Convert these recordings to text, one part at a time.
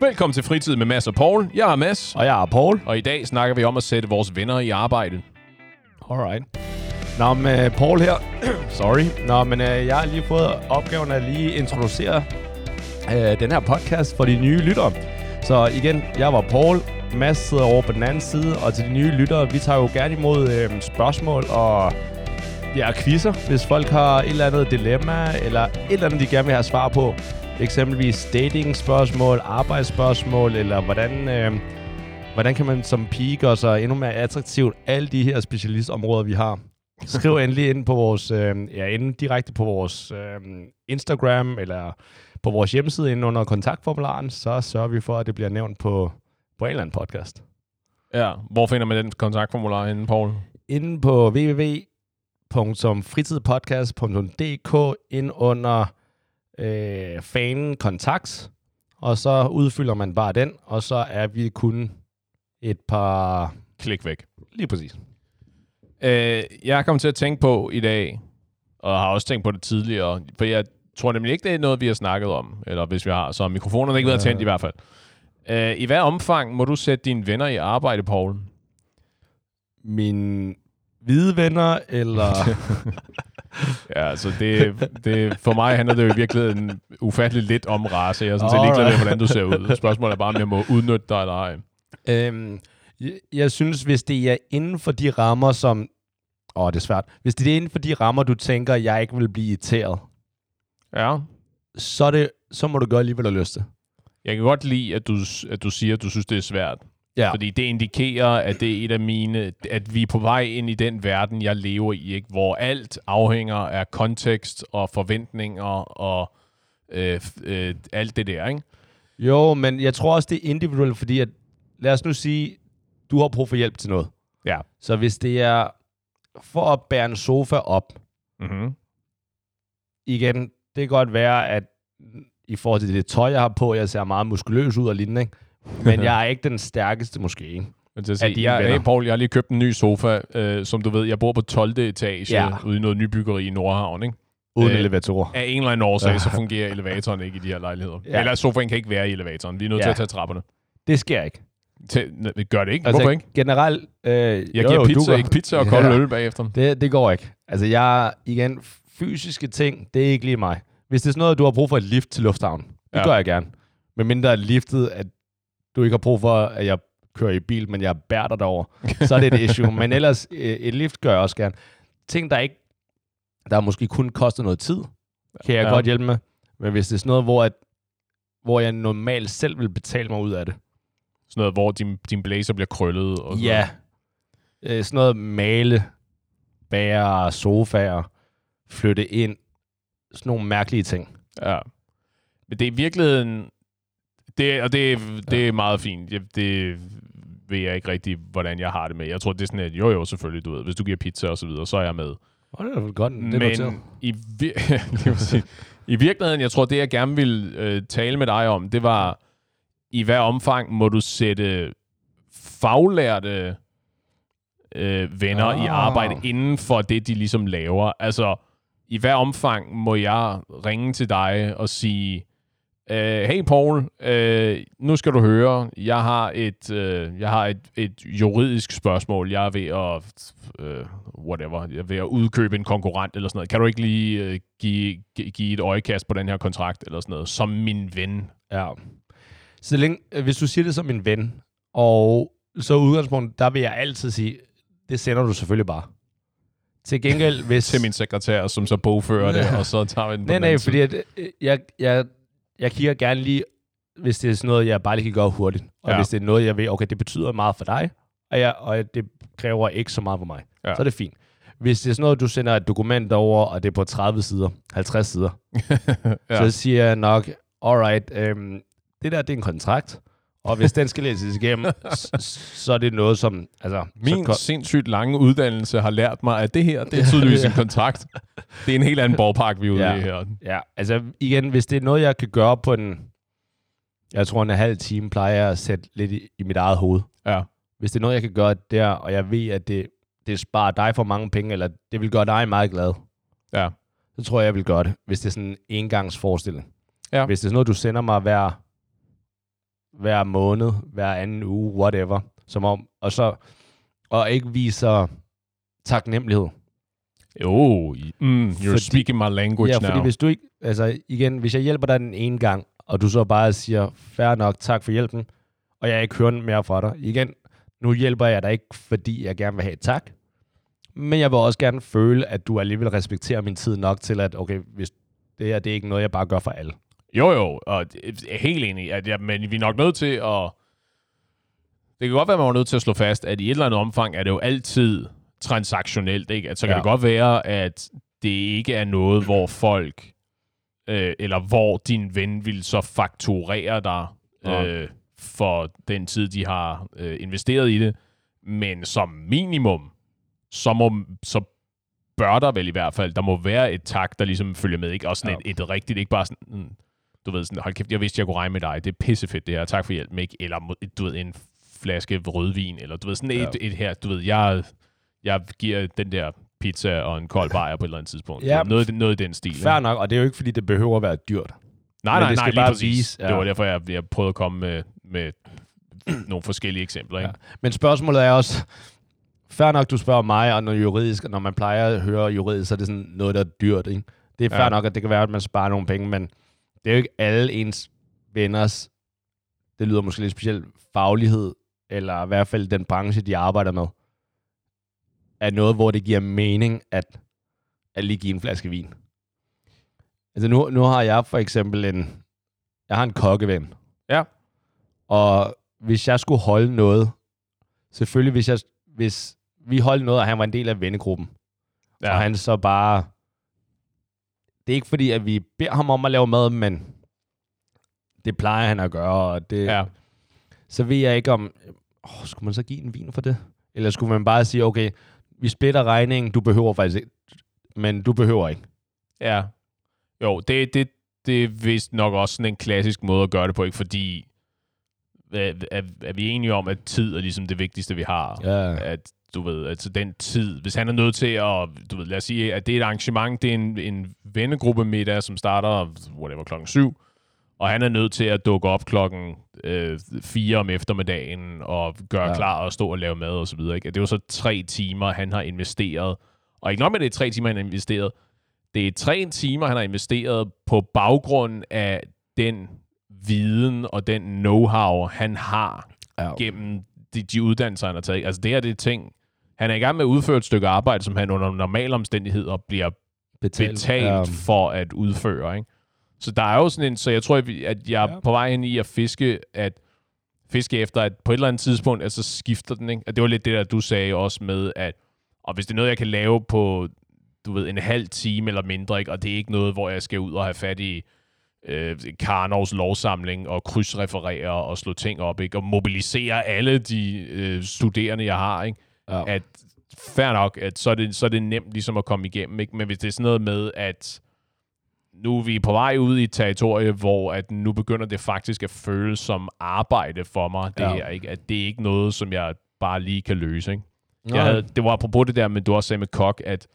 Velkommen til Fritid med Mads og Paul. Jeg er Mads, Og jeg er Paul. og i dag snakker vi om at sætte vores venner i arbejde. Alright. Nå, men øh, Paul her. Sorry. Nå, men øh, jeg har lige fået opgaven at lige introducere øh, den her podcast for de nye lyttere. Så igen, jeg var Paul. Mads sidder over på den anden side, og til de nye lyttere, vi tager jo gerne imod øh, spørgsmål og ja, quizzer, hvis folk har et eller andet dilemma, eller et eller andet, de gerne vil have svar på. Eksempelvis dating-spørgsmål, arbejdsspørgsmål, eller hvordan, øh, hvordan kan man som pige gøre sig endnu mere attraktivt? Alle de her specialistområder, vi har. Skriv endelig ind på vores, øh, ja, inde direkte på vores øh, Instagram, eller på vores hjemmeside inde under kontaktformularen, så sørger vi for, at det bliver nævnt på, på en eller anden podcast. Ja, hvor finder man den kontaktformular henne, Paul? inde på www.fritidpodcast.dk ind under øh, fanen kontakt, og så udfylder man bare den, og så er vi kun et par... Klik væk. Lige præcis. Øh, jeg er kommet til at tænke på i dag, og har også tænkt på det tidligere, for jeg tror nemlig ikke, det er noget, vi har snakket om, eller hvis vi har, så har mikrofonerne ikke været tændt i hvert fald. Øh, I hvad omfang må du sætte dine venner i arbejde, Paul? Mine hvide venner, eller... Ja, altså det, det, for mig handler det jo i virkeligheden ufatteligt lidt om race. Jeg er sådan set ligeglad med, hvordan du ser ud. Spørgsmålet er bare, om jeg må udnytte dig eller ej. øhm, jeg, jeg synes, hvis det er inden for de rammer, som... Åh, det er svært. Hvis det er inden for de rammer, du tænker, jeg ikke vil blive irriteret, Ja, så, det, så må du gøre lige, hvad du har lyst til. jeg kan godt lide, at du, at du siger, at du synes, det er svært. Ja. Fordi det indikerer, at det er et af mine, at vi er på vej ind i den verden, jeg lever i, ikke? hvor alt afhænger af kontekst og forventninger og øh, øh, alt det der. Ikke? Jo, men jeg tror også, det er individuelt, fordi at, lad os nu sige, du har brug for hjælp til noget. Ja. Så hvis det er for at bære en sofa op, Mm-hmm. igen, det kan godt være, at i forhold til det tøj, jeg har på, jeg ser meget muskuløs ud og lignende, ikke? Men jeg er ikke den stærkeste måske, ikke? Men til at sige, venner. hey Paul, jeg har lige købt en ny sofa, øh, som du ved, jeg bor på 12. etage Ja. ude i noget nybyggeri i Nordhavn. Ikke? Uden Øh, elevatorer. Af en eller anden årsag, så fungerer elevatoren ikke i de her lejligheder. Ja. Eller sofaen kan ikke være i elevatoren. Vi er nødt Ja. til at tage trapperne. Det sker ikke. Til, gør det ikke? Altså, Hvorfor ikke? generelt... Øh, Jeg jo, giver jo, pizza, ikke pizza og kold Ja. øl bagefter. Det, det går ikke. Altså, jeg, igen, fysiske ting, det er ikke lige mig. Hvis det er sådan noget, du har brug for et lift til lufthavnen, det ja. Gør jeg gerne. Men mindre at liftet, at du ikke har brug for, at jeg kører i bil, men jeg bærer dig derover, så er det et issue. Men ellers, øh, et lift gør jeg også gerne. Ting, der ikke, der måske kun koster noget tid, kan jeg ja. Godt hjælpe med. Men hvis det er sådan noget, hvor, at, hvor jeg normalt selv vil betale mig ud af det, Sådan noget, hvor din, din blazer bliver krøllet. Og sådan Ja. Øh, sådan noget male, bære, sofaer, flytte ind. Sådan nogle mærkelige ting. noget. Ja. Men det er i virkeligheden... Det, og det, det er meget fint. Jeg, det ved jeg ikke rigtig, hvordan jeg har det med. Jeg tror, det er sådan, at jo jo, selvfølgelig, du ved, hvis du giver pizza og så videre, så er jeg med. Oh, det er vel godt. Det er noteret. Men i, vir- i virkeligheden, jeg tror, det jeg gerne vil øh, tale med dig om, det var, i hvad omfang må du sætte faglærte øh, venner ah. i arbejde inden for det, de ligesom laver. Altså, i hvad omfang må jeg ringe til dig og sige, øh, hey Paul, øh, nu skal du høre, jeg har et, øh, jeg har et, et juridisk spørgsmål. Jeg er ved at, øh, whatever, jeg er ved at udkøbe en konkurrent eller sådan noget. Kan du ikke lige øh, give, gi- give et øjekast på den her kontrakt eller sådan noget, som min ven? Ja. Så længe, hvis du siger det som en ven, og så udgangspunkt, der vil jeg altid sige, det sender du selvfølgelig bare. Til gengæld, hvis... Til min sekretær, som så bogfører det, og så tager vi den på Nej, nej, fordi at, jeg, jeg, jeg kigger gerne lige, hvis det er sådan noget, jeg bare lige kan gøre hurtigt. Og ja. Hvis det er noget, jeg ved, okay, det betyder meget for dig, og, jeg, og det kræver ikke så meget for mig, ja. Så er det fint. Hvis det er sådan noget, du sender et dokument over, og det er på 30 sider, 50 sider, ja. så siger jeg nok, alright, øhm, det der, det er en kontrakt, og hvis den skal læses igennem, så er det noget, som... Altså, Min så, sindssygt lange uddannelse har lært mig, at det her, det er tydeligvis en kontrakt. Det er en helt anden ballpark, vi er ude Ja. i her. Ja, altså igen, hvis det er noget, jeg kan gøre på en... Jeg tror, en halv time plejer jeg at sætte lidt i, i mit eget hoved. Ja. Hvis det er noget, jeg kan gøre der, og jeg ved, at det, det sparer dig for mange penge, eller det vil gøre dig meget glad, Ja. så tror jeg, jeg vil gøre det, hvis det er sådan en engangsforestilling. Ja. Hvis det er sådan noget, du sender mig hver, hver måned, hver anden uge, whatever, som om, og så, og ikke viser taknemmelighed. Jo, mm, you're Fordi- speaking my language ja, now. fordi hvis du ikke, altså igen, hvis jeg hjælper dig den ene gang, og du så bare siger, fair nok, tak for hjælpen, og jeg ikke hører mere fra dig. Igen, nu hjælper jeg dig ikke, fordi jeg gerne vil have et tak, men jeg vil også gerne føle, at du alligevel respekterer min tid nok til, at okay, hvis det her, det er ikke noget, jeg bare gør for alle. Jo, jo, og jeg er helt enig, at ja, men vi er nok nødt til at... Det kan godt være, at man er nødt til at slå fast, at i et eller andet omfang er det jo altid transaktionelt, ikke? At så kan Ja. det godt være, at det ikke er noget, hvor folk, øh, eller hvor din ven vil så fakturere dig Ja. øh, for den tid, de har øh, investeret i det. Men som minimum, så, må, så bør der vel i hvert fald, der må være et tak, der ligesom følger med, ikke? Også sådan Ja. et, et rigtigt, ikke bare sådan, mm, du ved sådan, hold kæft, jeg vidste, jeg kunne regne med dig, det er pissefedt det her, tak for hjælp, ikke? Eller du ved, en flaske rødvin, eller du ved, sådan et, Ja. et her, du ved, jeg, jeg giver den der pizza og en kold bajer på et eller andet tidspunkt. Ja. Noget, noget i den stil. Fair ikke? nok, og det er jo ikke, fordi det behøver at være dyrt. Nej, nej, det nej, lige bare præcis. vise, ja. Det var derfor, jeg, jeg prøvede at komme med, med nogle forskellige eksempler. Ikke? Ja. Men spørgsmålet er også, fair nok, du spørger mig, og når juridisk, når man plejer at høre juridisk, så er det sådan noget, der er dyrt. Ikke? Det er fair. Ja. nok, at det kan være, at man sparer nogle penge, men det er jo ikke alle ens venners, det lyder måske lidt specielt, faglighed, eller i hvert fald den branche, de arbejder med, er noget, hvor det giver mening at, at lige give en flaske vin. Altså nu, nu har jeg for eksempel en, jeg har en kokkeven. Ja. Og hvis jeg skulle holde noget, selvfølgelig hvis, jeg, hvis vi holdt noget, og han var en del af vennegruppen, ja. og han så bare, det er ikke fordi, at vi beder ham om at lave mad, men det plejer han at gøre, og det, ja. så ved jeg ikke om, åh, skulle man så give en vin for det? Eller skulle man bare sige, okay, vi splitter regningen, du behøver faktisk ikke, men du behøver ikke. Ja. Jo, det, det, det er vist nok også sådan en klassisk måde at gøre det på, ikke? Fordi er, er, er vi enige om, at tid er ligesom det vigtigste, vi har? Ja. At du ved, altså den tid, hvis han er nødt til at, du ved, lad os sige, at det er et arrangement, det er en, en vennegruppe middag, som starter, whatever, klokken syv, og han er nødt til at dukke op klokken øh, 4 om eftermiddagen og gøre Ja. klar og stå og lave mad og så videre. Ikke? Det er jo så tre timer, han har investeret. Og ikke nok med, det er tre timer, han har investeret. Det er tre timer, han har investeret på baggrund af den viden og den know-how, han har Ja. gennem de, de uddannelser, han har taget. Altså det her, det er ting, han er i gang med at udføre et stykke arbejde, som han under normale omstændigheder bliver Betalt. betalt Ja. for at udføre. Ikke? Så der er jo sådan en, så jeg tror, at jeg er Ja. på vej ind i at fiske, at fiske efter, at på et eller andet tidspunkt, at så skifter den. Ikke? At det var lidt det, der du sagde også med, at og hvis det er noget, jeg kan lave på, du ved, en halv time eller mindre, ikke? og det er ikke noget, hvor jeg skal ud og have fat i øh, Karnovs lovsamling og krydsreferere og slå ting op, ikke? og mobilisere alle de øh, studerende, jeg har, ikke? Ja. at fair nok, at så er, det, så er det nemt ligesom at komme igennem, ikke? men hvis det er sådan noget med, at nu er vi på vej ud i et territorie, hvor at nu begynder det faktisk at føles som arbejde for mig, det Ja. her, ikke? at det er ikke noget, som jeg bare lige kan løse. Ikke? Jeg havde, det var apropos det der, men du også sagde med kok, at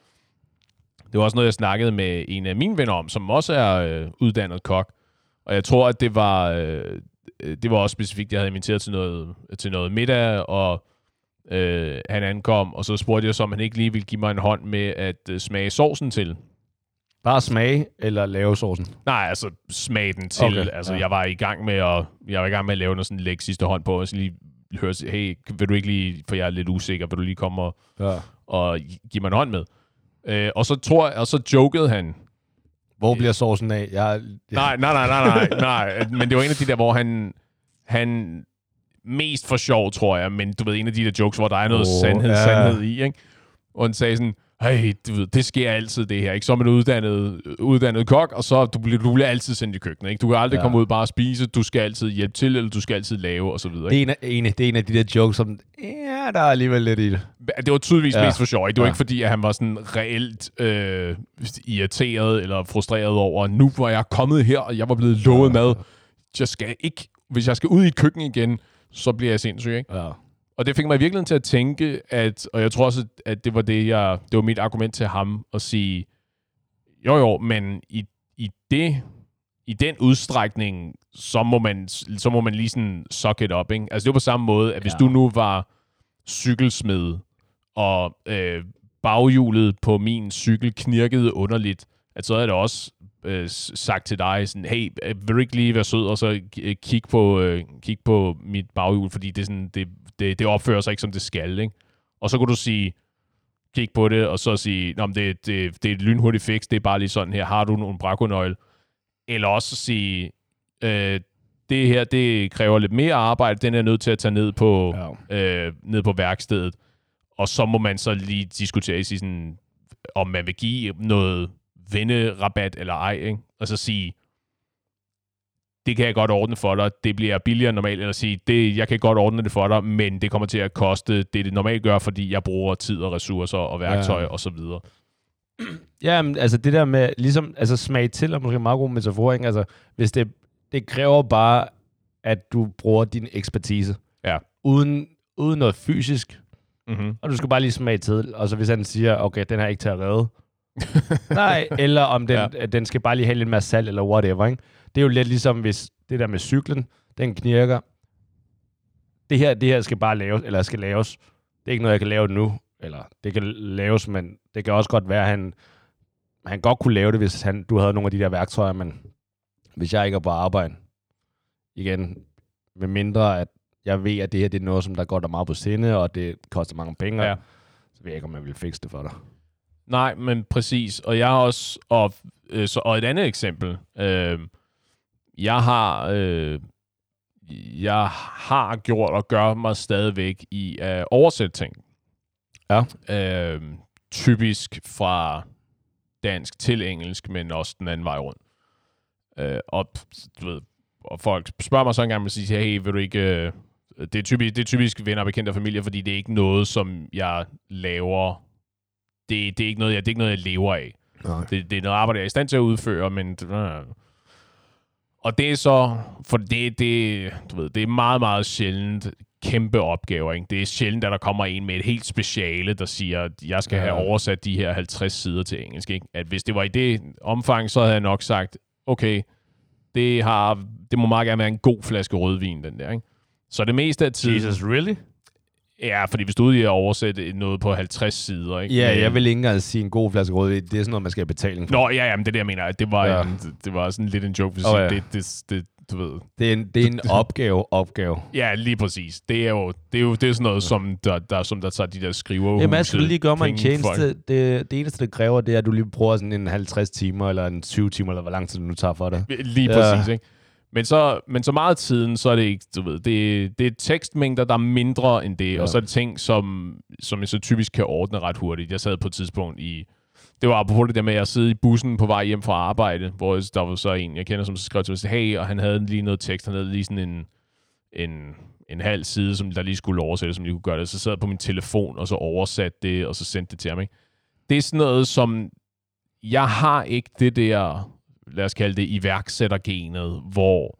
det var også noget, jeg snakkede med en af mine venner om, som også er øh, uddannet kok. Og jeg tror, at det var, øh, øh, det var også specifikt, jeg havde inviteret til noget, til noget middag, og øh, han ankom, og så spurgte jeg så, om han ikke lige ville give mig en hånd med at øh, smage sovsen til. Bare smage eller lave sovsen. Nej, altså smage den til. Okay, altså, ja. jeg var i gang med at, jeg var i gang med at lave noget sådan læg sidste hånd på, og så lige høre, hey, vil du ikke lige, for jeg er lidt usikker, vil du lige komme og, Ja. og give mig en hånd med? Øh, og så tror jeg, og så jokede han. Hvor bliver sovsen af? Jeg, Nej, nej, nej, nej, nej, nej. Men det var en af de der, hvor han, han mest for sjov, tror jeg, men du ved, en af de der jokes, hvor der er noget oh, sandhed, ja. ja. sandhed i, ikke? Og han sagde sådan, hey, du ved, det sker altid det her, ikke? Så er man uddannet, uddannet kok, og så du bliver, du bliver altid sendt i køkkenet, ikke? Du kan aldrig Ja. ja. komme ud bare og spise, du skal altid hjælpe til, eller du skal altid lave, og så videre, det, er ikke? en af, en, det er en af de der jokes, som... Ja, der er alligevel lidt i det. Det var tydeligvis Ja. ja. mest for sjov, ikke? Det var Ja. ja. ikke fordi, at han var sådan reelt øh, irriteret eller frustreret over, nu var jeg kommet her, og jeg var blevet lovet mad. Jeg skal ikke, hvis jeg skal ud i et køkken igen, så bliver jeg sindssyg, ikke? Ja. Og det fik mig i virkeligheden til at tænke, at, og jeg tror også, at det var det, jeg, det var mit argument til ham, at sige, jo jo, men i, i det i den udstrækning, så må man, så må man lige sådan suck it up, ikke? Altså det er på samme måde, at hvis Ja. du nu var cykelsmed, og øh, baghjulet på min cykel knirkede underligt, at så er det også øh, sagt til dig sådan, hey, øh, vil du ikke lige være sød, og så øh, kig på, øh, kig på mit baghjul, fordi det, er sådan, det, det, det opfører sig ikke, som det skal, ikke? Og så kunne du sige, kig på det, og så sige, Nå, men det, det, det er et lynhurtigt fix, det er bare lige sådan her, har du nogle brakonøgle? Eller også sige, øh, det her, det kræver lidt mere arbejde, den er nødt til at tage ned på, Ja. øh, ned på værkstedet. Og så må man så lige diskutere, i sådan, om man vil give noget vennerabat eller ej, ikke? og så sige, det kan jeg godt ordne for dig, det bliver billigere end normalt, eller sige, det, jeg kan godt ordne det for dig, men det kommer til at koste det, det normalt gør, fordi jeg bruger tid og ressourcer og værktøj Ja. og så videre. Ja, men altså det der med, ligesom, altså smag til, er måske en meget god metafor, ikke? Altså, hvis det, det kræver bare, at du bruger din ekspertise. Ja. Uden, uden noget fysisk, Mm-hmm. og du skal bare lige smage til. Og så hvis han siger, okay, den er ikke til at redde. Nej, eller om den, Ja. den skal bare lige have lidt mere salt, eller whatever, ikke? Det er jo lidt ligesom, hvis det der med cyklen, den knirker. Det her, det her skal bare laves, eller skal laves. Det er ikke noget, jeg kan lave nu. Eller det kan laves, men det kan også godt være, at han, han godt kunne lave det, hvis han, du havde nogle af de der værktøjer, men hvis jeg ikke er på arbejde, igen, med mindre at jeg ved, at det her det er noget, som der går der meget på sinde, og det koster mange penge, ja. så ved jeg ikke, om jeg vil fikse det for dig. Nej, men præcis. Og jeg har også... Og, øh, så, og et andet eksempel. Øh, jeg har... Øh, jeg har gjort og gør mig stadigvæk i at oversætte ting. Ja. Øh, typisk fra dansk til engelsk, men også den anden vej rundt. Øh, og, du ved, og folk spørger mig så engang, og siger, hey, vil du ikke... Øh, det, er typisk, det er typisk venner, bekendte og familie, fordi det er ikke noget, som jeg laver det, det, er ikke noget, jeg, det er ikke noget, jeg lever af. Nej. Det, det er noget arbejde, jeg er i stand til at udføre, men... Og det er så... For det, det, du ved, det er meget, meget sjældent kæmpe opgaver. Ikke? Det er sjældent, at der kommer en med et helt speciale, der siger, at jeg skal Ja. have oversat de her 50 sider til engelsk. Ikke? At hvis det var i det omfang, så havde jeg nok sagt, okay, det, har, det må meget gerne være en god flaske rødvin, den der. Ikke? Så det meste af tiden... Jesus, really? Ja, fordi hvis du er ude i at oversætte noget på 50 sider, ikke? Ja, Med- jeg vil ikke engang sige en god flaske rødvin. Det er sådan noget, man skal have betaling for. Nå, ja, ja, men det er det, jeg mener. Det var, Ja. ja. en, det var sådan lidt en joke, hvis oh, ja. det, det, det, du ved. Det er en, det er en opgave, opgave. Ja, lige præcis. Det er jo, det er jo det er sådan noget, som der, der, som der tager de der skriver Jamen, jeg skal lige gøre mig en tjeneste. Det, det eneste, det kræver, det er, at du lige bruger sådan en 50 timer, eller en 20 timer, eller hvor lang tid det nu tager for dig. Lige Ja. præcis, ikke? Men så, men så meget af tiden, så er det ikke, du ved, det, det er tekstmængder, der er mindre end det, ja. Og så er det ting, som, som jeg så typisk kan ordne ret hurtigt. Jeg sad på et tidspunkt i, det var apropos det der med at sidde i bussen på vej hjem fra arbejde, hvor der var så en, jeg kender, som skrev til mig, hey, og han havde lige noget tekst, han havde lige sådan en, en, en halv side, som der lige skulle oversætte, som lige kunne gøre det. Så sad jeg på min telefon, og så oversatte det, og så sendte det til ham. Ikke? Det er sådan noget, som jeg har ikke det der, lad os kalde det iværksættergenet, hvor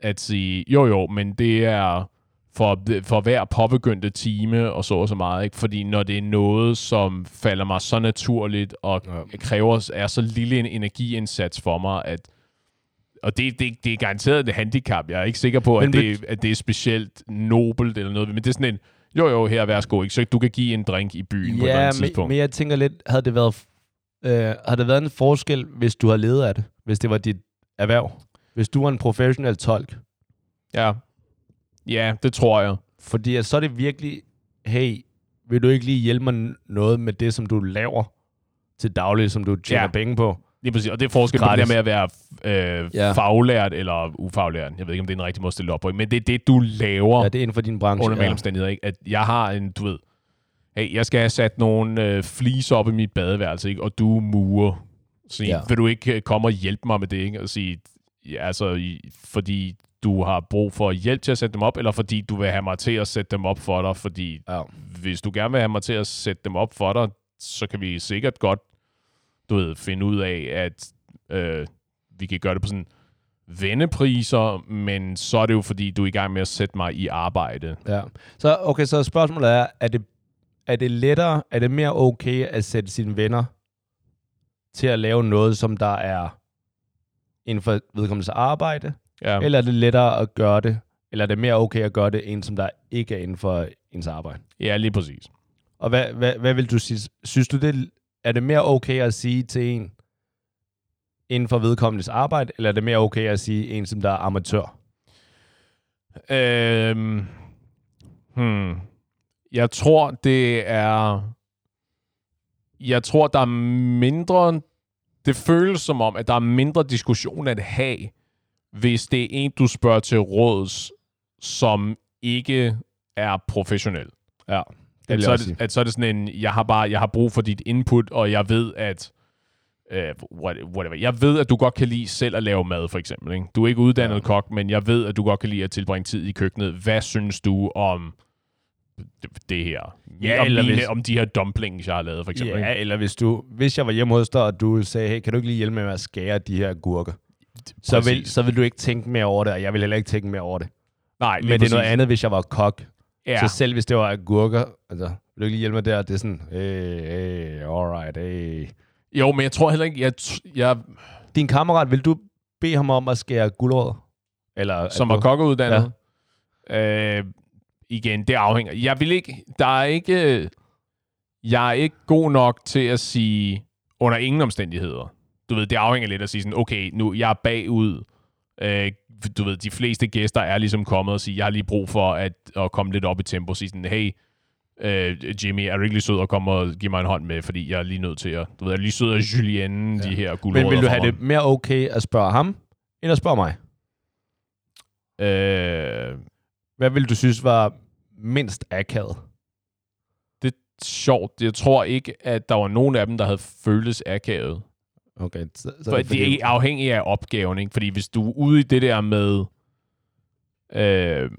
at sige, jo jo, men det er for, for hver påbegyndte time og så og så meget, ikke? fordi når det er noget, som falder mig så naturligt og Ja. kræver er så lille en energiindsats for mig, at og det, det, det er garanteret et handicap. Jeg er ikke sikker på, at Men det, at det er specielt nobelt eller noget, men det er sådan en, jo jo, her værsgo, ikke? så du kan give en drink i byen på et eller Ja, tidspunkt. men jeg tænker lidt, havde det været, øh, havde det været en forskel, hvis du havde ledet af det? Hvis det var dit erhverv? Hvis du var en professionel tolk? Ja. ja, det tror jeg. Fordi at så er det virkelig, hey, vil du ikke lige hjælpe mig noget med det, som du laver til daglig, som du tjener Ja. penge på? Lige præcis. Og det er forskel på det Gratis. der med at være øh, Ja. faglært eller ufaglært. Jeg ved ikke, om det er en rigtig måde at stille op på. Men det er det, du laver Ja, det er inden for din branche. under ja. omstændigheder. Ikke? At jeg har en, du ved, hey, jeg skal have sat nogle øh, fliser op i mit badeværelse, ikke? og du er murer. Så ja. Vil du ikke øh, komme og hjælpe mig med det? Ikke? Og sige, ja, altså, i, fordi du har brug for hjælp til at sætte dem op, eller fordi du vil have mig til at sætte dem op for dig, fordi Ja. hvis du gerne vil have mig til at sætte dem op for dig, så kan vi sikkert godt, du ved, finde ud af, at øh, vi kan gøre det på sådan vennepriser, men så er det jo fordi, du er i gang med at sætte mig i arbejde. Ja. Så, okay, så spørgsmålet er, er det, er det lettere, er det mere okay at sætte sine venner til at lave noget, som der er inden for vedkommendes arbejde, Ja. eller er det lettere at gøre det, eller er det mere okay at gøre det, en som der ikke er inden for ens arbejde? ja, lige præcis. Og hvad, hvad, hvad vil du sige? Synes du, det, er det mere okay at sige til en inden for vedkommendes arbejde, eller er det mere okay at sige en, som der er amatør? Øhm, hmm. Jeg tror, det er... Jeg tror, der er mindre... Det føles som om, at der er mindre diskussion at have, hvis det er en, du spørger til råds, som ikke er professionel. Ja, det At så, er det, at så er det sådan en, jeg har bare, jeg har brug for dit input, og jeg ved, at øh, what- whatever. Jeg ved, at du godt kan lide selv at lave mad, for eksempel. Ikke? Du er ikke uddannet ja. kok, men jeg ved, at du godt kan lide at tilbringe tid i køkkenet. Hvad synes du om det, her? Ja, om, eller mine, hvis- om de her dumplings, jeg har lavet, for eksempel. Ja, ikke? eller hvis du, hvis jeg var hjemme hos dig, og du sagde, hey, kan du ikke lige hjælpe med at skære de her gurker? Så vil, Præcis. så vil du ikke tænke mere over det, og jeg vil heller ikke tænke mere over det. Nej, Men det er noget andet, hvis jeg var kok. Ja. Så selv hvis det var agurker, altså, vil du ikke lige hjælpe mig der? Det er sådan, hey, hey, alright, hey. Jo, men jeg tror heller ikke, jeg, jeg Din kammerat, vil du bede ham om at skære guldrødder? Eller som er agurker? kokkeuddannet. Ja. Øh, igen, det afhænger. Jeg vil ikke, der er ikke, jeg er ikke god nok til at sige, under ingen omstændigheder. Du ved, det afhænger lidt at sige sådan, okay, nu jeg er bagud. Øh, du ved, de fleste gæster er ligesom kommet og sige, jeg har lige brug for at, at komme lidt op i tempo. Sige sådan, hey, øh, Jimmy, er du ikke lige sød at komme og give mig en hånd med, fordi jeg er lige nødt til at, du ved, jeg er lige sød af Julienne, ja. de her guldrødder Men vil du have det mere okay at spørge ham, end at spørge mig? Øh, Hvad vil du synes var mindst akavet? det er sjovt. Jeg tror ikke, at der var nogen af dem, der havde føltes akavet. Okay, så, så For det er afhængigt af opgaven, ikke? Fordi hvis du er ude i det der med øh,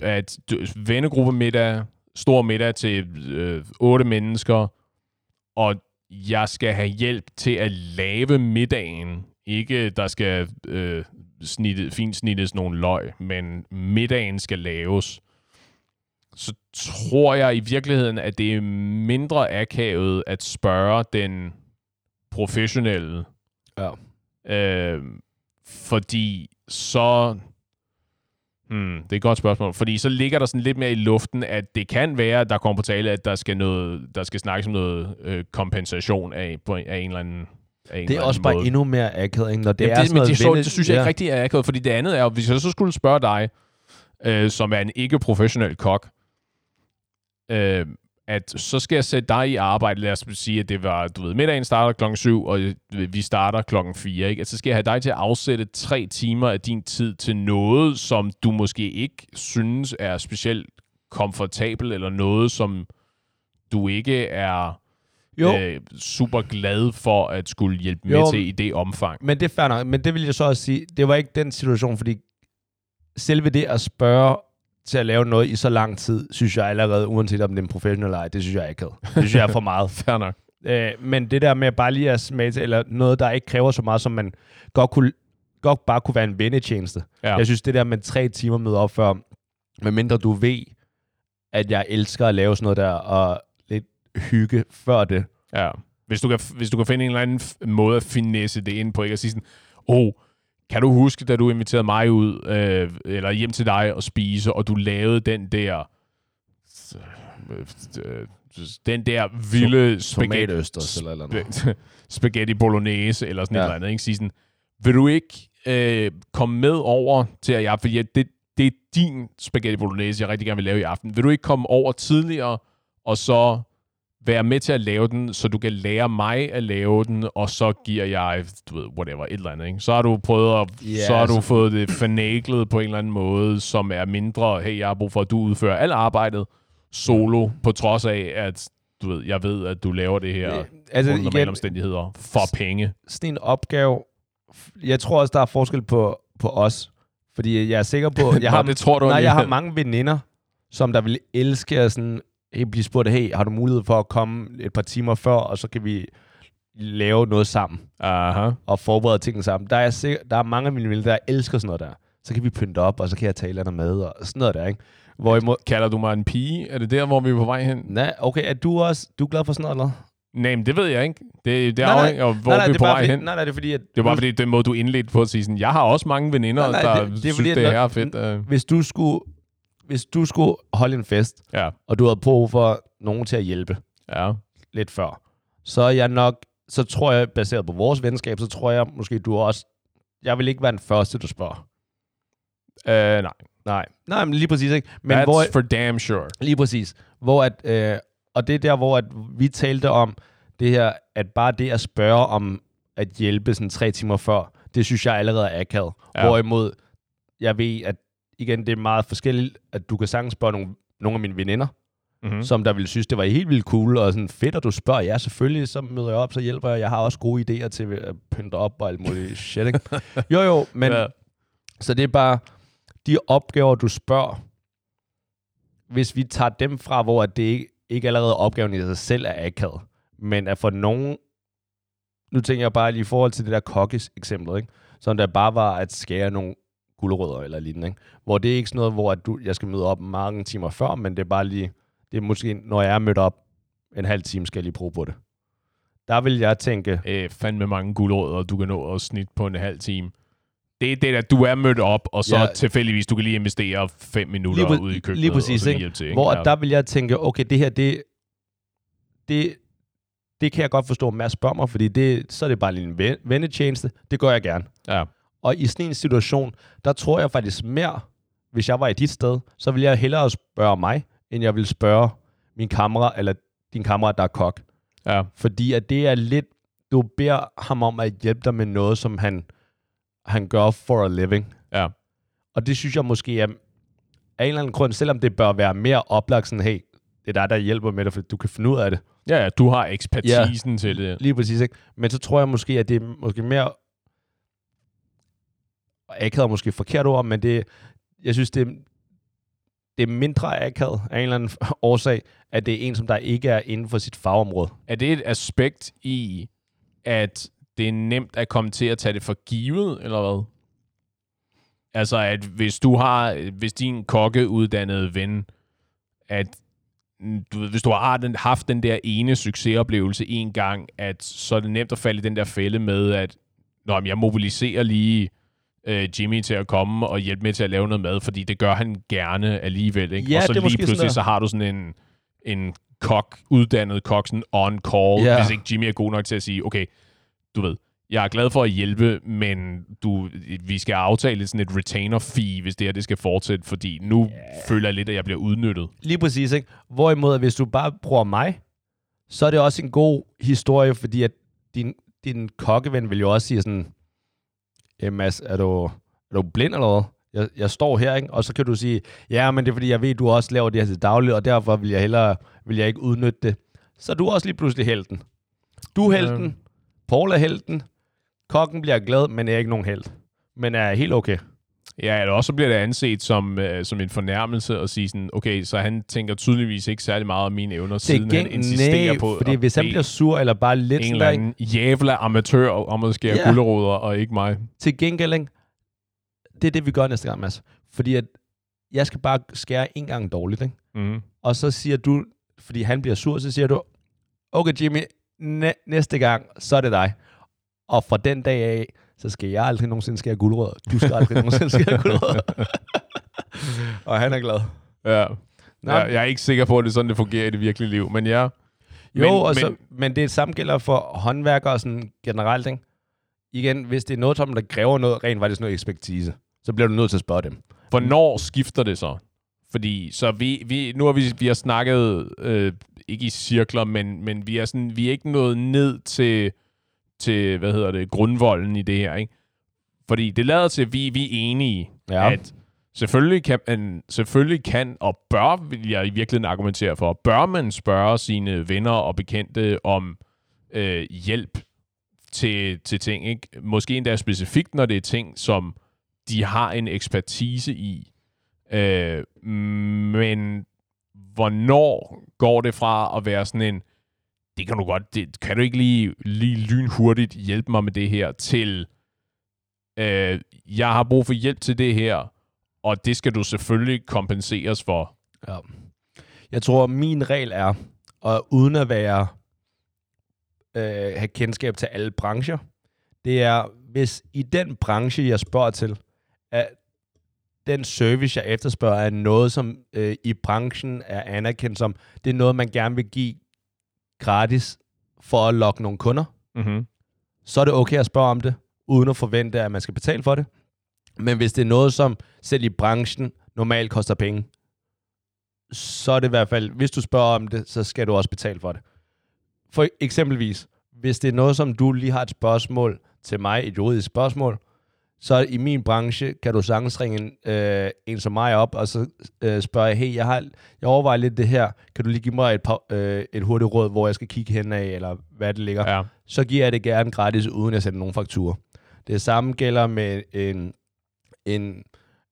at vennegruppe middag, stor middag til øh, otte mennesker, og jeg skal have hjælp til at lave middagen. Ikke, der skal øh, snitte, fint snittes nogle løg, men middagen skal laves. Så tror jeg i virkeligheden, at det er mindre akavet at spørge den professionelle, Ja. Øh, fordi så... Hmm, det er et godt spørgsmål. Fordi så ligger der sådan lidt mere i luften, at det kan være, at der kommer på tale, at der skal, noget, der skal snakkes om noget øh, kompensation af, på, af en eller anden Det er også bare måde. endnu mere akavet, ikke? Når det Det, er det, men det, venne- det synes jeg ja. ikke rigtig er akavet, fordi det andet er hvis jeg så skulle spørge dig, øh, som er en ikke-professionel kok, øh, at så skal jeg sætte dig i arbejde, lad os sige, at det var, du ved, middagen starter klokken 7, og vi starter klokken 4, ikke? At så skal jeg have dig til at afsætte tre timer af din tid til noget, som du måske ikke synes er specielt komfortabel, eller noget, som du ikke er Jo, øh, super glad for at skulle hjælpe med Jo. til i det omfang. men det er fair nok. Men det vil jeg så også sige, det var ikke den situation, fordi selve det at spørge til at lave noget i så lang tid, synes jeg allerede, uanset om det er en professionel eller ej, det synes jeg er akavet. Det synes jeg er for meget. Fair nok. Øh, men det der med bare lige at smage til, eller noget, der ikke kræver så meget, som man godt, kunne, godt bare kunne være en vennetjeneste. Ja. Jeg synes, det der med tre timer møde op før, medmindre du ved, at jeg elsker at lave sådan noget der, og hygge før det. Ja. Hvis du, kan, hvis du kan finde en eller anden måde at finesse det ind på, ikke at sige sådan, oh, kan du huske, da du inviterede mig ud, øh, eller hjem til dig og spise, og du lavede den der, øh, den der vilde spaghetti, eller eller noget. sp- spaghetti bolognese, eller sådan. Ja. et eller andet, ikke? Sige sådan, vil du ikke øh, komme med over til, at jeg, fordi jeg- det, det er din spaghetti bolognese, jeg rigtig gerne vil lave i aften. Vil du ikke komme over tidligere, og så være med til at lave den, så du kan lære mig at lave den, og så giver jeg, du ved, whatever, et eller andet, ikke? Så har du prøvet at, Ja, så har du altså- fået det fornæglet på en eller anden måde, som er mindre, hey, jeg har brug for, at du udfører alt arbejdet solo, på trods af, at du ved, jeg ved, at du laver det her altså under normale omstændigheder for penge. sådan en opgave, jeg tror også, der er forskel på, på os. Fordi jeg er sikker på, jeg Nå, har, det tror du nej, jeg har mange veninder, som der vil elske at sådan, blive spurgt, hey, har du mulighed for at komme et par timer før, og så kan vi lave noget sammen, Aha. og forberede tingene sammen. Der er, sikker, der er mange af mine venner, der elsker sådan noget der. Så kan vi pynte op, og så kan jeg tale der med, og sådan noget der, ikke? Hvorimod, Kalder du mig en pige? Er det der, hvor vi er på vej hen? nej, okay, er du også, du er glad for sådan noget, eller? Nej, men det ved jeg ikke. Det, det er Nej, af, hvor nej, nej, vi det er på er vej fordi, hen. Nej, nej, det er fordi, at... Det var bare fordi, den måde, du indledte på at sige sådan, jeg har også mange veninder, Nej, nej, der det- det er synes, fordi, det når- er fedt. øh. Hvis du skulle, hvis du skulle holde en fest, Ja, og du havde brug for nogen til at hjælpe ja. lidt før, så er jeg nok... Så tror jeg, baseret på vores venskab, så tror jeg måske, du også... Jeg vil ikke være den første, du spørger. Uh, nej, Nej. Nej, men lige præcis, ikke? Men That's hvor, for damn sure. Lige præcis. Hvor at, øh, og det er der, hvor at vi talte om det her, at bare det at spørge om at hjælpe sådan tre timer før, det synes jeg allerede er akavet. Ja. Hvorimod, jeg ved, at igen, det er meget forskelligt, at du kan sagtens spørge nogle, nogle af mine veninder, Mm-hmm. mm. som der ville synes, det var helt vildt cool, og sådan fedt, at du spørger. Ja, selvfølgelig, så møder jeg op, så hjælper jeg. Jeg har også gode idéer til at pynte op og alt muligt shit, ikke? Jo, jo, men ja. så det er bare de opgaver, du spørger, hvis vi tager dem fra, hvor at det ikke, ikke allerede opgaven i sig selv er akavet, men at for nogen, nu tænker jeg bare lige i forhold til det der kokkes eksempel, ikke? som der bare var at skære nogle gulerødder eller lignende, ikke? hvor det er ikke sådan noget, hvor at du, jeg skal møde op mange timer før, men det er bare lige, det er måske, når jeg er mødt op en halv time, skal jeg lige bruge på det. Der vil jeg tænke, Øh, fandme mange guldråd, du kan nå at snit på en halv time. Det er det, at du er mødt op, og så ja. Tilfældigvis, du kan lige investere fem minutter Lige ude i køkkenet. lige præcis, og ikke? til, ikke? Hvor ja. der vil jeg tænke, okay, det her, det, det, det kan jeg godt forstå, at Mads spørger mig, fordi det, så er det bare lige en ven- vennetjeneste. Det gør jeg gerne. Ja. Og i sådan en situation, der tror jeg faktisk mere, hvis jeg var i dit sted, så ville jeg hellere spørge mig, end jeg vil spørge min kammerat, eller din kammerat, der er kok. ja. Fordi at det er lidt, du beder ham om at hjælpe dig med noget, som han, han gør for a living. Ja. Og det synes jeg måske er, af en eller anden grund, selvom det bør være mere oplagt, sådan, hey, det er dig, der hjælper med det, for du kan finde ud af det. Ja, ja, du har ekspertisen ja. til det. Lige præcis, ikke? Men så tror jeg måske, at det er måske mere og Akavet er måske forkert ord, men det, jeg synes, det, det er mindre akavet af en eller anden årsag, at det er en, som der ikke er inden for sit fagområde. Er det et aspekt i, at det er nemt at komme til at tage det for givet, eller hvad? Altså, at hvis du har, hvis din kokkeuddannede ven, at mm, du ved, hvis du har den, haft den der ene succesoplevelse en gang, at så er det nemt at falde i den der fælde med, at Nå, jeg mobiliserer lige øh, Jimmy til at komme og hjælpe med til at lave noget mad, fordi det gør han gerne alligevel. Ikke? Ja, og så lige pludselig, sådan der. så har du sådan en, en kok, uddannet kok, sådan on call, Ja. hvis ikke Jimmy er god nok til at sige, okay, du ved, jeg er glad for at hjælpe, men du, vi skal aftale sådan et retainer fee, hvis det her det skal fortsætte, fordi nu yeah. føler jeg lidt, at jeg bliver udnyttet. Lige præcis, ikke? Hvorimod, hvis du bare bruger mig, så er det også en god historie, fordi at din, din kokkeven vil jo også sige sådan, "Eh, Mads, er du, er du blind eller hvad? Jeg, jeg står her, ikke? Og så kan du sige, ja, men det er fordi, jeg ved, du også laver det her til dagligt, og derfor vil jeg hellere, vil jeg ikke udnytte det. Så er du også lige pludselig helten. Du er helten, Ja. Paul er helten, kokken bliver glad, men er ikke nogen held. Men er helt okay. Ja, eller også bliver det anset som, øh, som en fornærmelse at sige sådan, okay, så han tænker tydeligvis ikke særlig meget om mine evner, siden han insisterer nej, på fordi hvis han bliver sur, eller bare lidt en eller anden jævla amatør om at skære yeah. gulderoder, og ikke mig. til gengæld, ikke? det er det, vi gør næste gang, Mads. Fordi at jeg skal bare skære en gang dårligt, ikke? Mm. og så siger du, fordi han bliver sur, så siger du, okay Jimmy, næ- næste gang, så er det dig. Og fra den dag af, så skal jeg aldrig nogensinde skære guldrødder. Du skal aldrig nogensinde skære guldrødder. og han er glad. Ja. Nå, ja. Jeg er ikke sikker på, at det er sådan, det fungerer i det virkelige liv, men ja. Jo, men, men, og så, men, men det samme gælder for håndværkere sådan generelt. Ikke? Igen, hvis det er noget, som der kræver noget, rent faktisk noget ekspertise, så bliver du nødt til at spørge dem. hvornår skifter det så? Fordi så vi, vi, nu har vi, vi har snakket, øh, ikke i cirkler, men, men vi, er sådan, vi er ikke nået ned til, til, hvad hedder det, grundvolden i det her, ikke? Fordi det lader til, at vi, vi er enige, Ja. at selvfølgelig kan, man, selvfølgelig kan og bør, vil jeg i virkeligheden argumentere for, bør man spørge sine venner og bekendte om øh, hjælp til, til ting. Ikke? Måske endda specifikt, når det er ting, som de har en ekspertise i. Øh, men hvornår går det fra at være sådan en, det kan du godt, det, kan du ikke lige, lige lynhurtigt hjælpe mig med det her, til øh, jeg har brug for hjælp til det her, og det skal du selvfølgelig kompenseres for. Ja. Jeg tror, min regel er, og uden at være øh, have kendskab til alle brancher. Det er, hvis i den branche, jeg spørger til, at den service, jeg efterspørger, er noget, som øh, i branchen er anerkendt som, det er noget, man gerne vil give gratis for at lokke nogle kunder, Mm-hmm. så er det okay at spørge om det, uden at forvente, at man skal betale for det. Men hvis det er noget, som selv i branchen normalt koster penge, så er det i hvert fald, hvis du spørger om det, så skal du også betale for det. For eksempelvis, hvis det er noget, som du lige har et spørgsmål til mig, et juridisk spørgsmål, så i min branche kan du sagtens ringe en, øh, en som mig op, og så øh, spørge, jeg, hey, jeg, har, jeg overvejer lidt det her, kan du lige give mig et, par, øh, et hurtigt råd, hvor jeg skal kigge hen af, eller hvad det ligger? Ja. så giver jeg det gerne gratis, uden at sende nogen faktur. Det samme gælder med en, en,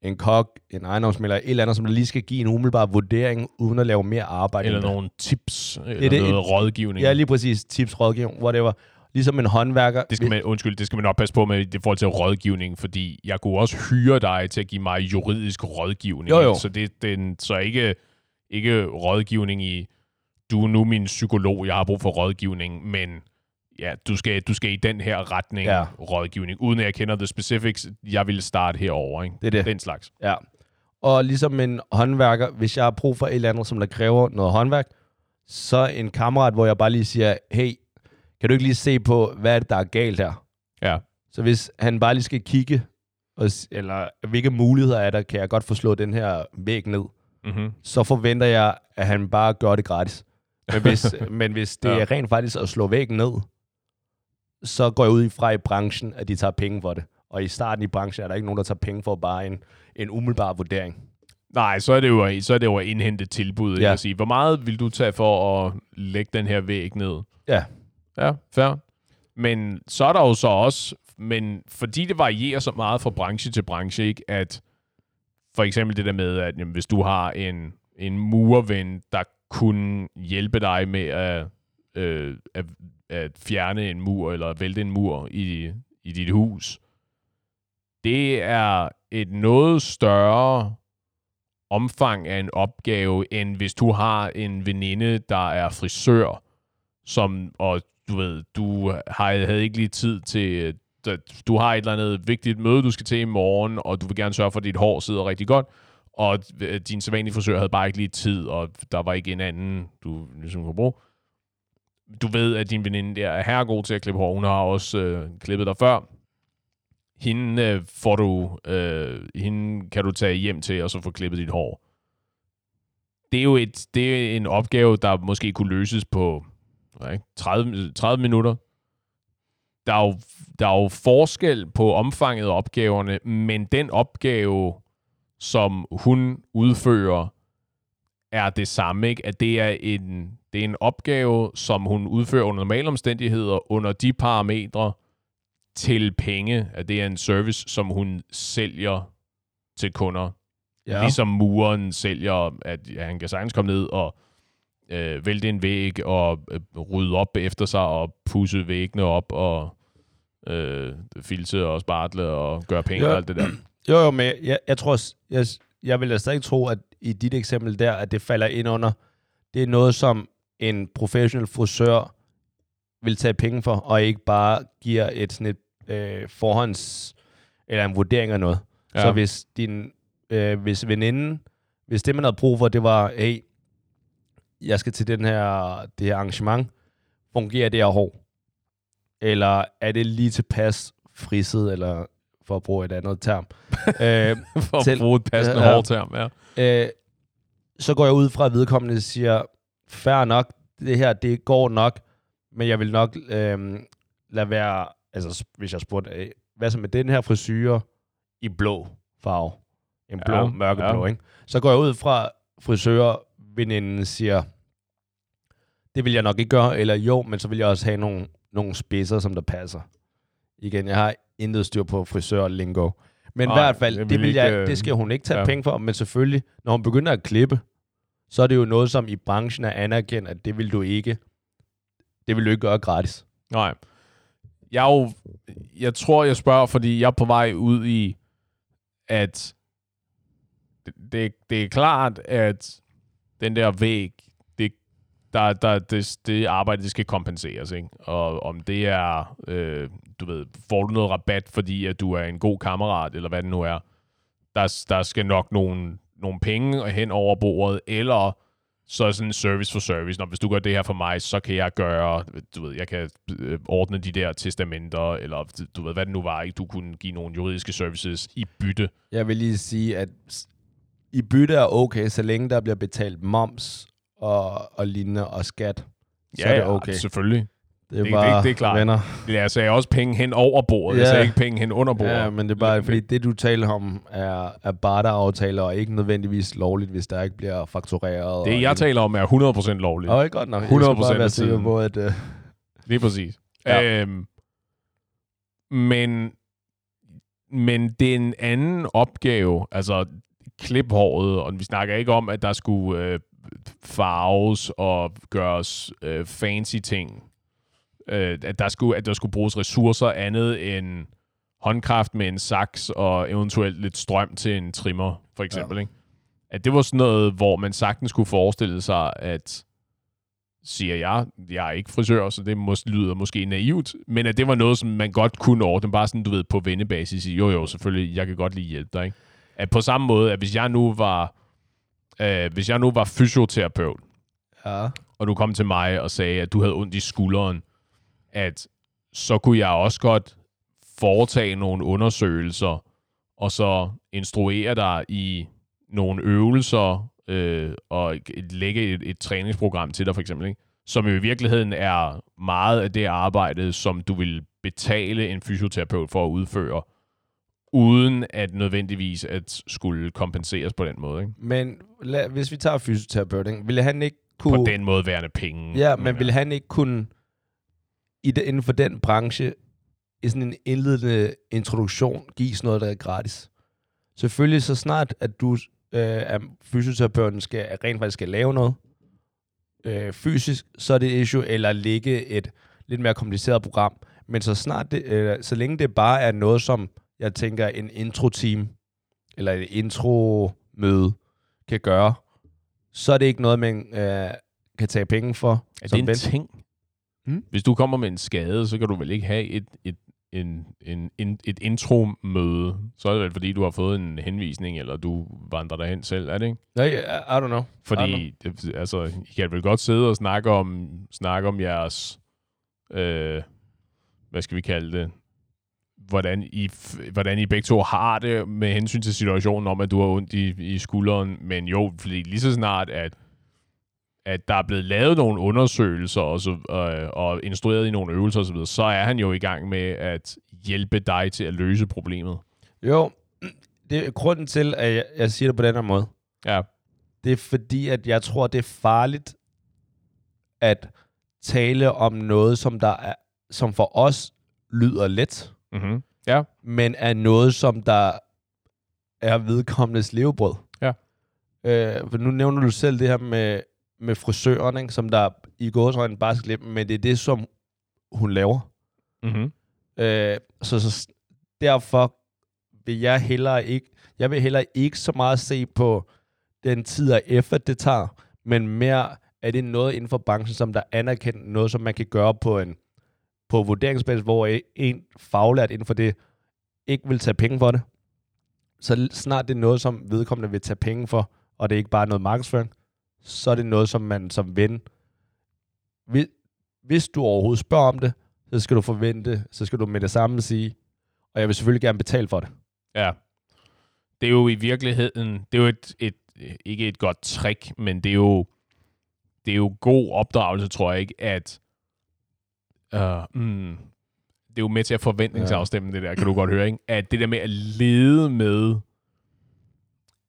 en kok, en ejendomsmælder, et eller andet, som lige skal give en umiddelbar vurdering, uden at lave mere arbejde. Eller nogle tips, eller det, noget et- rådgivning. Ja, lige præcis. Tips, rådgivning, whatever. Ligesom en håndværker. Det skal man, undskyld, det skal man nok passe på med i forhold til rådgivning, fordi jeg kunne også hyre dig til at give mig juridisk rådgivning. Jo, jo. Så det, det er en- så ikke, ikke rådgivning i, du er nu min psykolog, jeg har brug for rådgivning, men ja, du skal, du skal i den her retning ja. rådgivning, uden at jeg kender the specifics, jeg vil starte herover, ikke? Det er det. Den slags. Ja. Og ligesom en håndværker, hvis jeg har brug for et eller andet, som der kræver noget håndværk, så en kammerat, hvor jeg bare lige siger, hey, kan du ikke lige se på, hvad er det, der er galt her? Ja. Så hvis han bare lige skal kigge, og, eller hvilke muligheder er der, kan jeg godt få slået den her væg ned, Mm-hmm. så forventer jeg, at han bare gør det gratis. Men hvis, men hvis det Ja. er rent faktisk at slå væggen ned, så går jeg ud fra i branchen, at de tager penge for det. Og i starten i branchen er der ikke nogen, der tager penge for bare en, en umiddelbar vurdering. Nej, så er det jo, så er det jo at indhente tilbud. Ja. At sige, hvor meget vil du tage for at lægge den her væg ned? Ja. Ja, fair. Men så er der jo så også, men fordi det varierer så meget fra branche til branche, ikke, at for eksempel det der med, at jamen, hvis du har en, en murven, der kunne hjælpe dig med at, øh, at, at fjerne en mur, eller vælte en mur i, i dit hus, det er et noget større omfang af en opgave, end hvis du har en veninde, der er frisør, som, og du ved, du har, havde ikke lige tid til, øh, du har et eller andet vigtigt møde, du skal til i morgen, og du vil gerne sørge for, at dit hår sidder rigtig godt, og øh, din sædvanlige frisør havde bare ikke lige tid, og der var ikke en anden, du ligesom kunne bruge. Du ved, at din veninde der er herregod til at klippe hår. Hun har også øh, klippet dig før. Hende øh, får du, øh, hende kan du tage hjem til, og så få klippet dit hår. Det er jo et, det er en opgave, der måske kunne løses på ikke, 30, 30 minutter. Der er, jo, der er jo forskel på omfanget af opgaverne, men den opgave, som hun udfører, er det samme, ikke? At det er en, det er en opgave, som hun udfører under normale omstændigheder, under de parametre, til penge, at det er en service, som hun sælger til kunder. Ja. Ligesom muren sælger, at ja, han kan sagtens komme ned og øh, vælte en væg og øh, rydde op efter sig og pusse væggene op og øh, filse og spartle og gøre penge Ja. og alt det der. Jo, jo, men jeg, jeg tror, jeg, jeg vil da stadig tro, at i dit eksempel der, at det falder ind under, det er noget, som en professionel frisør vil tage penge for, og ikke bare giver et sådan et øh, forhånds, eller en vurdering af noget. Ja. Så hvis din, øh, hvis veninden, hvis det man havde brug for, det var, hey, jeg skal til den her, det her arrangement, fungerer det her hår? Eller er det lige tilpas frisset, eller for at bruge et andet term, øh, For Til- at bruge et passende ja. hårdterm, ja. øh, så går jeg ud fra, at vedkommende siger, fair nok, det her, det går nok, men jeg vil nok øh, lade være, altså hvis jeg spurgte, øh, hvad så med den her frisyre i blå farve? En blå, ja, mørkeblå, ja. ikke? Så går jeg ud fra, frisørveninden siger, det vil jeg nok ikke gøre, eller jo, men så vil jeg også have nogle, nogle spidser, som der passer. Igen, jeg har intet styr på frisør-lingo. Men i hvert fald, jeg det, vil vil jeg, ikke, øh, det skal hun ikke tage ja. penge for, men selvfølgelig, når hun begynder at klippe, så er det jo noget, som i branchen er anerkendt, at det vil du ikke, det vil du ikke gøre gratis. Nej. Jeg, er jo, jeg tror, jeg spørger, fordi jeg er på vej ud i, at det, det, det er klart, at den der væg, det, der, der, det, det arbejde, det skal kompenseres, ikke? Og om det er, øh, du ved, får du noget rabat, fordi at du er en god kammerat, eller hvad det nu er, der, der skal nok nogle, nogle penge hen over bordet, eller så er sådan service for service. Når hvis du gør det her for mig, så kan jeg gøre, du ved, jeg kan øh, ordne de der testamenter, eller du ved, hvad det nu var, ikke? Du kunne give nogle juridiske services i bytte. Jeg vil lige sige, at i bytte er okay, så længe der bliver betalt moms og, og lignende og skat. Så ja, er det okay. Ja, selvfølgelig. Det er Det, bare det, det er klart. venner. Jeg sagde også penge hen over bordet. Jeg Ja. sagde ikke penge hen under bordet. Ja, men det er bare, fordi det, du taler om, er, er barteraftaler, og ikke nødvendigvis lovligt, hvis der ikke bliver faktureret. Det, jeg taler om, er 100% lovligt. Og ikke godt nok. Jeg 100% skal bare være sikker på, at... Uh, Lige præcis. Ja. Ja. Øhm, men, men det er en anden opgave. Altså, kliphåret, og vi snakker ikke om, at der skulle øh, farves og gøres øh, fancy ting. Øh, at, der skulle, at der skulle bruges ressourcer andet end håndkraft med en saks og eventuelt lidt strøm til en trimmer, for eksempel. Ja. Ikke? At det var sådan noget, hvor man sagtens kunne forestille sig, at siger jeg, jeg er ikke frisør, så det mås- lyder måske naivt, men at det var noget, som man godt kunne ordne, bare sådan, du ved, på vennebasis. Jo, jo, selvfølgelig, jeg kan godt lige hjælpe dig, ikke? At på samme måde, at hvis jeg nu var, øh, hvis jeg nu var fysioterapeut, ja. og du kom til mig og sagde, at du havde ondt i skulderen, at så kunne jeg også godt foretage nogle undersøgelser, og så instruere dig i nogle øvelser, øh, og lægge et, et træningsprogram til dig, for eksempel, ikke? som jo i virkeligheden er meget af det arbejde, som du vil betale en fysioterapeut for at udføre, uden at nødvendigvis at skulle kompenseres på den måde. Ikke? Men lad, hvis vi tager fysioterapeut, ikke? ville han ikke kunne... På den måde værende penge. Ja, mener men ville han ikke kunne i det, inden for den branche i sådan en indledende introduktion gives noget, der er gratis? Selvfølgelig så snart, at du øh, er fysioterapeuten skal, rent faktisk skal lave noget øh, fysisk, så er det et issue, eller lægge et lidt mere kompliceret program. Men så snart det, øh, så længe det bare er noget, som jeg tænker en intro-team, eller et intro-møde kan gøre, så er det ikke noget, man øh, kan tage penge for. Er det en ven. ting? Hmm? Hvis du kommer med en skade, så kan du vel ikke have et, et, en, en, en, et intro-møde. Så er det vel, fordi du har fået en henvisning, eller du vandrer derhen selv, er det ikke? Nej, I, I don't know. Fordi, det, altså, I kan vel godt sidde og snakke om, snakke om jeres, øh, hvad skal vi kalde det, hvordan I, hvordan I begge to har det med hensyn til situationen om, at du har ondt i, i skulderen. Men jo, fordi lige så snart, at, at der er blevet lavet nogle undersøgelser og, så, øh, og instrueret i nogle øvelser osv., så er han jo i gang med at hjælpe dig til at løse problemet. Jo, det er grunden til, at jeg, jeg siger det på den her måde. Ja, Det er fordi, at jeg tror, det er farligt at tale om noget, som der er, som for os lyder let, mm-hmm. ja, men er noget, som der er vedkommendes levebrød. Ja. Øh, for nu nævner du selv det her med, med frisøren, ikke? som der i gåsøjne bare skal men det er det, som hun laver. mm-hmm. Øh, så, så derfor vil jeg hellere ikke, jeg vil hellere ikke så meget se på den tid og effort, det tager, men mere, er det noget inden for branchen, som der er anerkendt, noget, som man kan gøre på en på vurderingsbasis, hvor en faglært inden for det ikke vil tage penge for det. Så snart det er noget, som vedkommende vil tage penge for, og det er ikke bare noget markedsføring, så er det noget, som man som ven, hvis, hvis du overhovedet spørger om det, så skal du forvente, så skal du med det samme sige, og jeg vil selvfølgelig gerne betale for det. Ja. Det er jo i virkeligheden, det er jo et, et, ikke et godt trick, men det er jo, det er jo god opdragelse, tror jeg ikke, at uh, mm, det er jo med til at forventningsafstemme det der, kan du godt høre, ikke? At det der med at lede med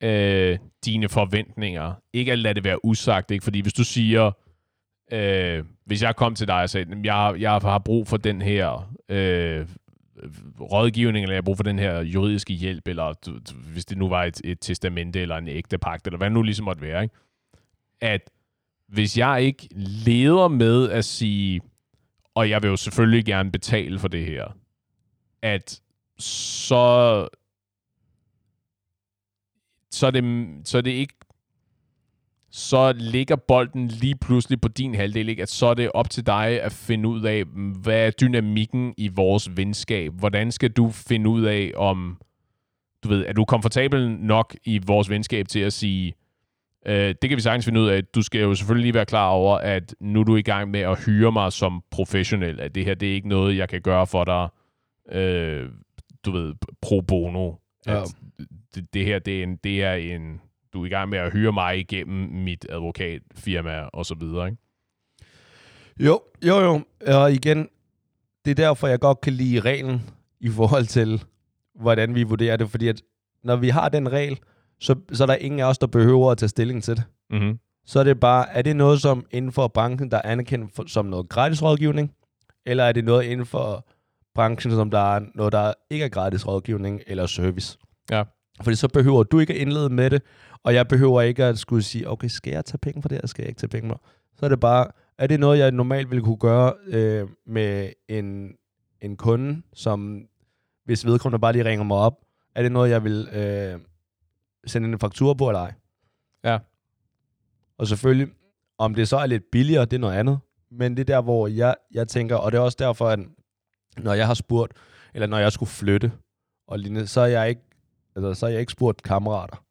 øh, dine forventninger, ikke at lade det være usagt, ikke? Fordi hvis du siger, øh, hvis jeg kom til dig og sagde, "Jamen, jeg, jeg har brug for den her øh, rådgivning, eller jeg har brug for den her juridiske hjælp, eller hvis det nu var et, et testamente, eller en ægtepagt, eller hvad det nu ligesom måtte være, ikke? at hvis jeg ikke leder med at sige, og jeg vil jo selvfølgelig gerne betale for det her, at så så er det, så er det ikke så ligger bolden lige pludselig på din halvdel, ikke? at så er det op til dig at finde ud af, hvad er dynamikken i vores venskab? Hvordan skal du finde ud af, om du ved, er du komfortabel nok i vores venskab til at sige, øh, det kan vi sagtens finde ud af. Du skal jo selvfølgelig lige være klar over, at nu er du i gang med at hyre mig som professionel, at det her, det er ikke noget, jeg kan gøre for dig, øh, du ved, pro bono. Ja. At det, det her, det er, en, det er en, du er i gang med at hyre mig igennem mit advokatfirma og så videre, ikke? Jo, jo, jo. Og igen, det er derfor, jeg godt kan lide reglen i forhold til, hvordan vi vurderer det. Fordi at når vi har den regel, så, så er der ingen af os, der behøver at tage stilling til det. Mm-hmm. Så er det bare, er det noget som inden for branchen, der er anerkendt for, som noget gratis rådgivning? Eller er det noget inden for branchen, som der er noget, der ikke er gratis rådgivning eller service? Ja. Fordi så behøver du ikke at indlede med det, og jeg behøver ikke at skulle sige, okay, skal jeg tage penge for det, eller skal jeg ikke tage penge for det? Så er det bare, er det noget, jeg normalt ville kunne gøre øh, med en, en kunde, som hvis vedkommende bare lige ringer mig op, er det noget, jeg vil øh, sende en faktura på eller ej? Ja. Og selvfølgelig, om det så er lidt billigere, det er noget andet. Men det er der, hvor jeg, jeg tænker, og det er også derfor, at når jeg har spurgt, eller når jeg skulle flytte, og lignende, så er jeg ikke, altså, så er jeg ikke spurgt kammerater.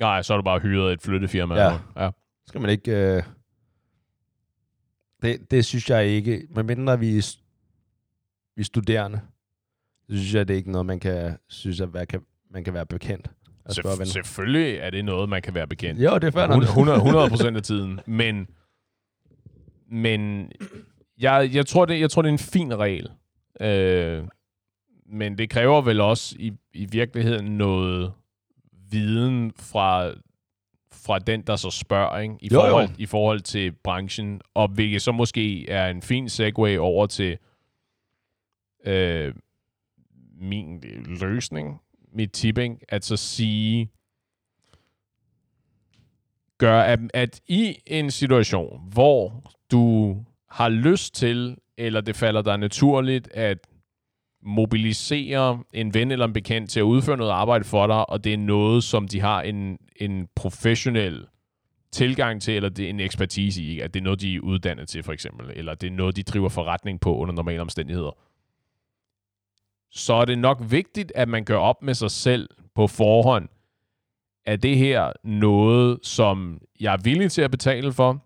Nej, så er du bare hyret et flyttefirma. Ja. ja. Skal man ikke... Øh, det, det synes jeg ikke. Medmindre vi, er s- vi er studerende, så synes jeg, det er ikke noget, man kan, synes jeg, hvad kan, man kan være bekendt. At spørge Selvf- venner. selvfølgelig er det noget, man kan være bekendt. Jo, det er fair nok. 100, 100 procent af tiden. Men, men jeg, jeg, tror, det, jeg tror, det er en fin regel. Øh, men det kræver vel også i, i virkeligheden noget viden fra, fra den, der så spørger, ikke? I, Jo, jo. forhold, i forhold til branchen, og hvilket så måske er en fin segue over til øh, min løsning, mit tipping, at så sige, gør, at, at i en situation, hvor du har lyst til, eller det falder dig naturligt, at mobilisere en ven eller en bekendt til at udføre noget arbejde for dig, og det er noget, som de har en, en professionel tilgang til, eller det er en ekspertise i, ikke? at det er noget, de er uddannet til, for eksempel, eller det er noget, de driver forretning på under normale omstændigheder, så er det nok vigtigt, at man gør op med sig selv på forhånd, er det her noget, som jeg er villig til at betale for?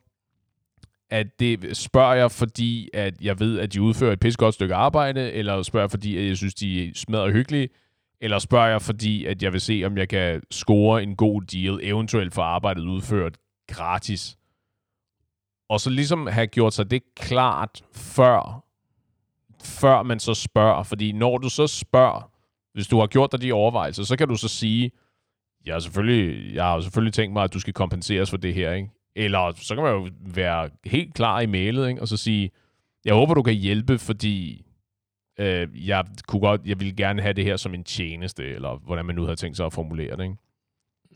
At det spørger jeg, fordi at jeg ved, at de udfører et pissegodt stykke arbejde, eller spørger jeg, fordi at jeg synes, de smadrer smadret hyggelige, eller spørger jeg, fordi at jeg vil se, om jeg kan score en god deal, eventuelt for arbejdet udført gratis. Og så ligesom have gjort sig det klart før, før man så spørger. Fordi når du så spørger, hvis du har gjort dig de overvejelser, så kan du så sige, jeg har selvfølgelig, jeg har selvfølgelig tænkt mig, at du skal kompenseres for det her, ikke? Eller så kan man jo være helt klar i mailet, ikke? Og så sige, jeg håber, du kan hjælpe, fordi øh, jeg kunne godt, jeg ville gerne have det her som en tjeneste, eller hvordan man nu havde tænkt sig at formulere det, ikke?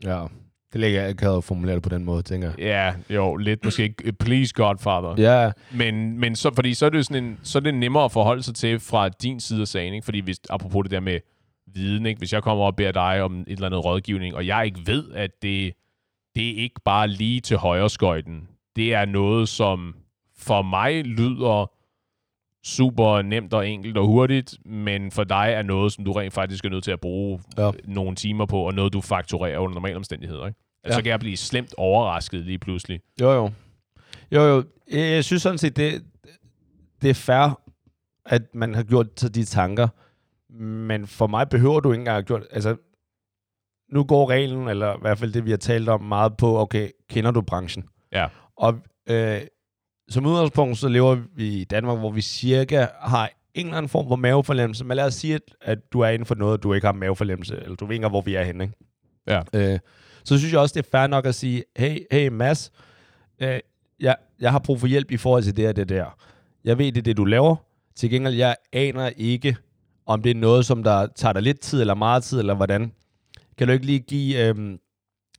Ja, det ligger jeg ikke at formulere det på den måde, tænker jeg. Ja, jo, lidt måske ikke, please Godfather. Ja, Men, men så, fordi så er det jo sådan en, så er det nemmere at forholde sig til fra din side af sagen, ikke? Fordi hvis, apropos det der med viden, ikke? Hvis jeg kommer og beder dig om et eller andet rådgivning, og jeg ikke ved, at det, det er ikke bare lige til højre skøjten. Det er noget, som for mig lyder super nemt og enkelt og hurtigt, men for dig er noget, som du rent faktisk er nødt til at bruge Ja. nogle timer på, og noget, du fakturerer under normale omstændigheder. Ikke? Altså, Ja. Så kan jeg blive slemt overrasket lige pludselig. Jo, jo. Jo, jo. Jeg, synes sådan set, det, det er fair, at man har gjort sig de tanker. Men for mig behøver du ikke engang have gjort... Altså, nu går reglen, eller i hvert fald det, vi har talt om meget på, okay, kender du branchen? Ja. Og øh, som udgangspunkt, så lever vi i Danmark, hvor vi cirka har en eller anden form for mavefornemmelse. Men lad os sige, at, at du er inden for noget, du ikke har mavefornemmelse, eller du ved ikke hvor vi er henne. Ikke? Ja. Øh, så synes jeg også, det er fair nok at sige, hey, hey Mads, øh, jeg, jeg har brug for hjælp i forhold til det og det der. Jeg ved, det er det, du laver. Til gengæld, jeg aner ikke, om det er noget, som der tager dig lidt tid, eller meget tid, eller hvordan. Kan du ikke lige give, øh,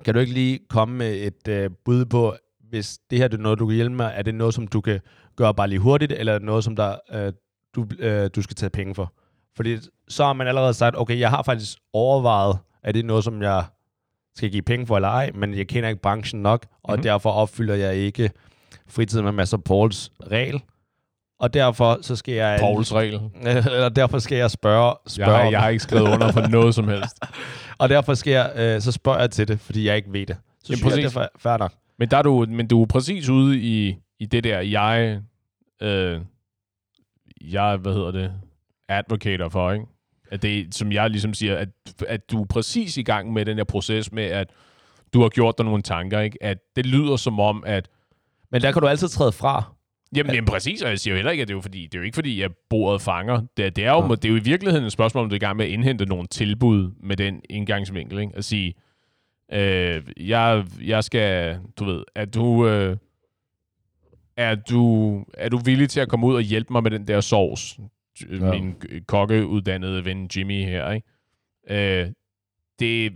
kan du ikke lige komme med et øh, bud på, hvis det her det er noget, du kan hjælpe med, er det noget, som du kan gøre bare lige hurtigt, eller er det noget, som der, øh, du, øh, du skal tage penge for? Fordi så har man allerede sagt, okay, jeg har faktisk overvejet, er det noget, som jeg skal give penge for eller ej, men jeg kender ikke branchen nok, og Mhm. mm-hmm. derfor opfylder jeg ikke fritiden med masser Pauls regel. Og derfor så skal jeg... Pauls regel. Eller derfor skal jeg spørge, Jeg spørge har, om- jeg har ikke skrevet under på noget som helst. Og derfor skal jeg, øh, så spørger jeg til det, fordi jeg ikke ved det. Så Jamen, synes jeg, præcis. det er fa- fair nok. Men, der er du, men du er præcis ude i, i det der, jeg, øh, jeg, hvad hedder det, advocater for, ikke? At det, som jeg ligesom siger, at, at du er præcis i gang med den her proces med, at du har gjort dig nogle tanker, ikke? At det lyder som om, at Men der kan du altid træde fra. Jamen, jamen præcis, og jeg siger jo heller ikke, at det er jo, fordi, det er jo ikke fordi, at bordet fanger. Det, er- det, er jo, Ja. det er jo i virkeligheden et spørgsmål, om du er i gang med at indhente nogle tilbud med den indgangsvinkel. Ikke? At sige, øh, jeg, jeg skal, du ved, er du, øh, er du, er du villig til at komme ud og hjælpe mig med den der sovs? Ja. Min kokkeuddannede ven Jimmy her, ikke? Øh, det,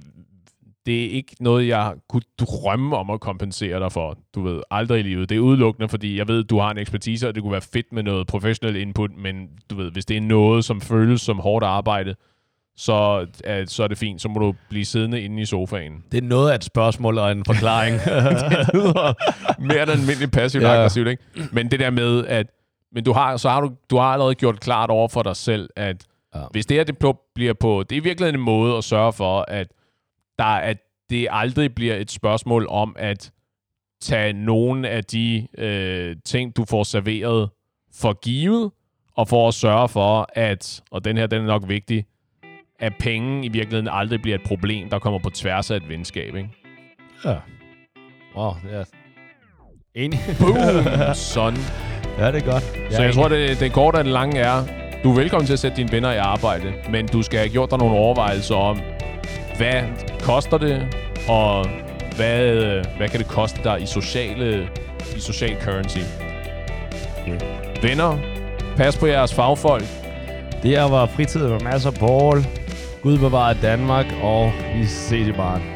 det er ikke noget, jeg kunne drømme om at kompensere dig for. Du ved, aldrig i livet. Det er udelukkende, fordi jeg ved, du har en ekspertise, og det kunne være fedt med noget professionel input, men du ved, hvis det er noget, som føles som hårdt arbejde, så, uh, så er det fint. Så må du blive siddende inde i sofaen. Det er noget af et spørgsmål og en forklaring. det lyder mere end almindeligt passivt Ja. aggressivt, ikke? Men det der med, at men du har, så har du, du har allerede gjort klart over for dig selv, at Ja. hvis det her det bliver på, det er virkelig en måde at sørge for, at der at det aldrig bliver et spørgsmål om at tage nogle af de øh, ting, du får serveret for givet, og for at sørge for, at, og den her den er nok vigtig, at penge i virkeligheden aldrig bliver et problem, der kommer på tværs af et venskab. Ikke? ja. Wow, ja. Enig. Boom! Sådan. ja, det er godt. Så jeg tror, det, det korte og det lange er, du er velkommen til at sætte dine venner i arbejde, men du skal have gjort dig nogle overvejelser om, hvad koster det, og hvad, hvad kan det koste dig i sociale i social currency. Okay. Venner, pas på jeres fagfolk. Det her var fritid med masser Paul. Gud bevare Danmark, og vi ses i barn.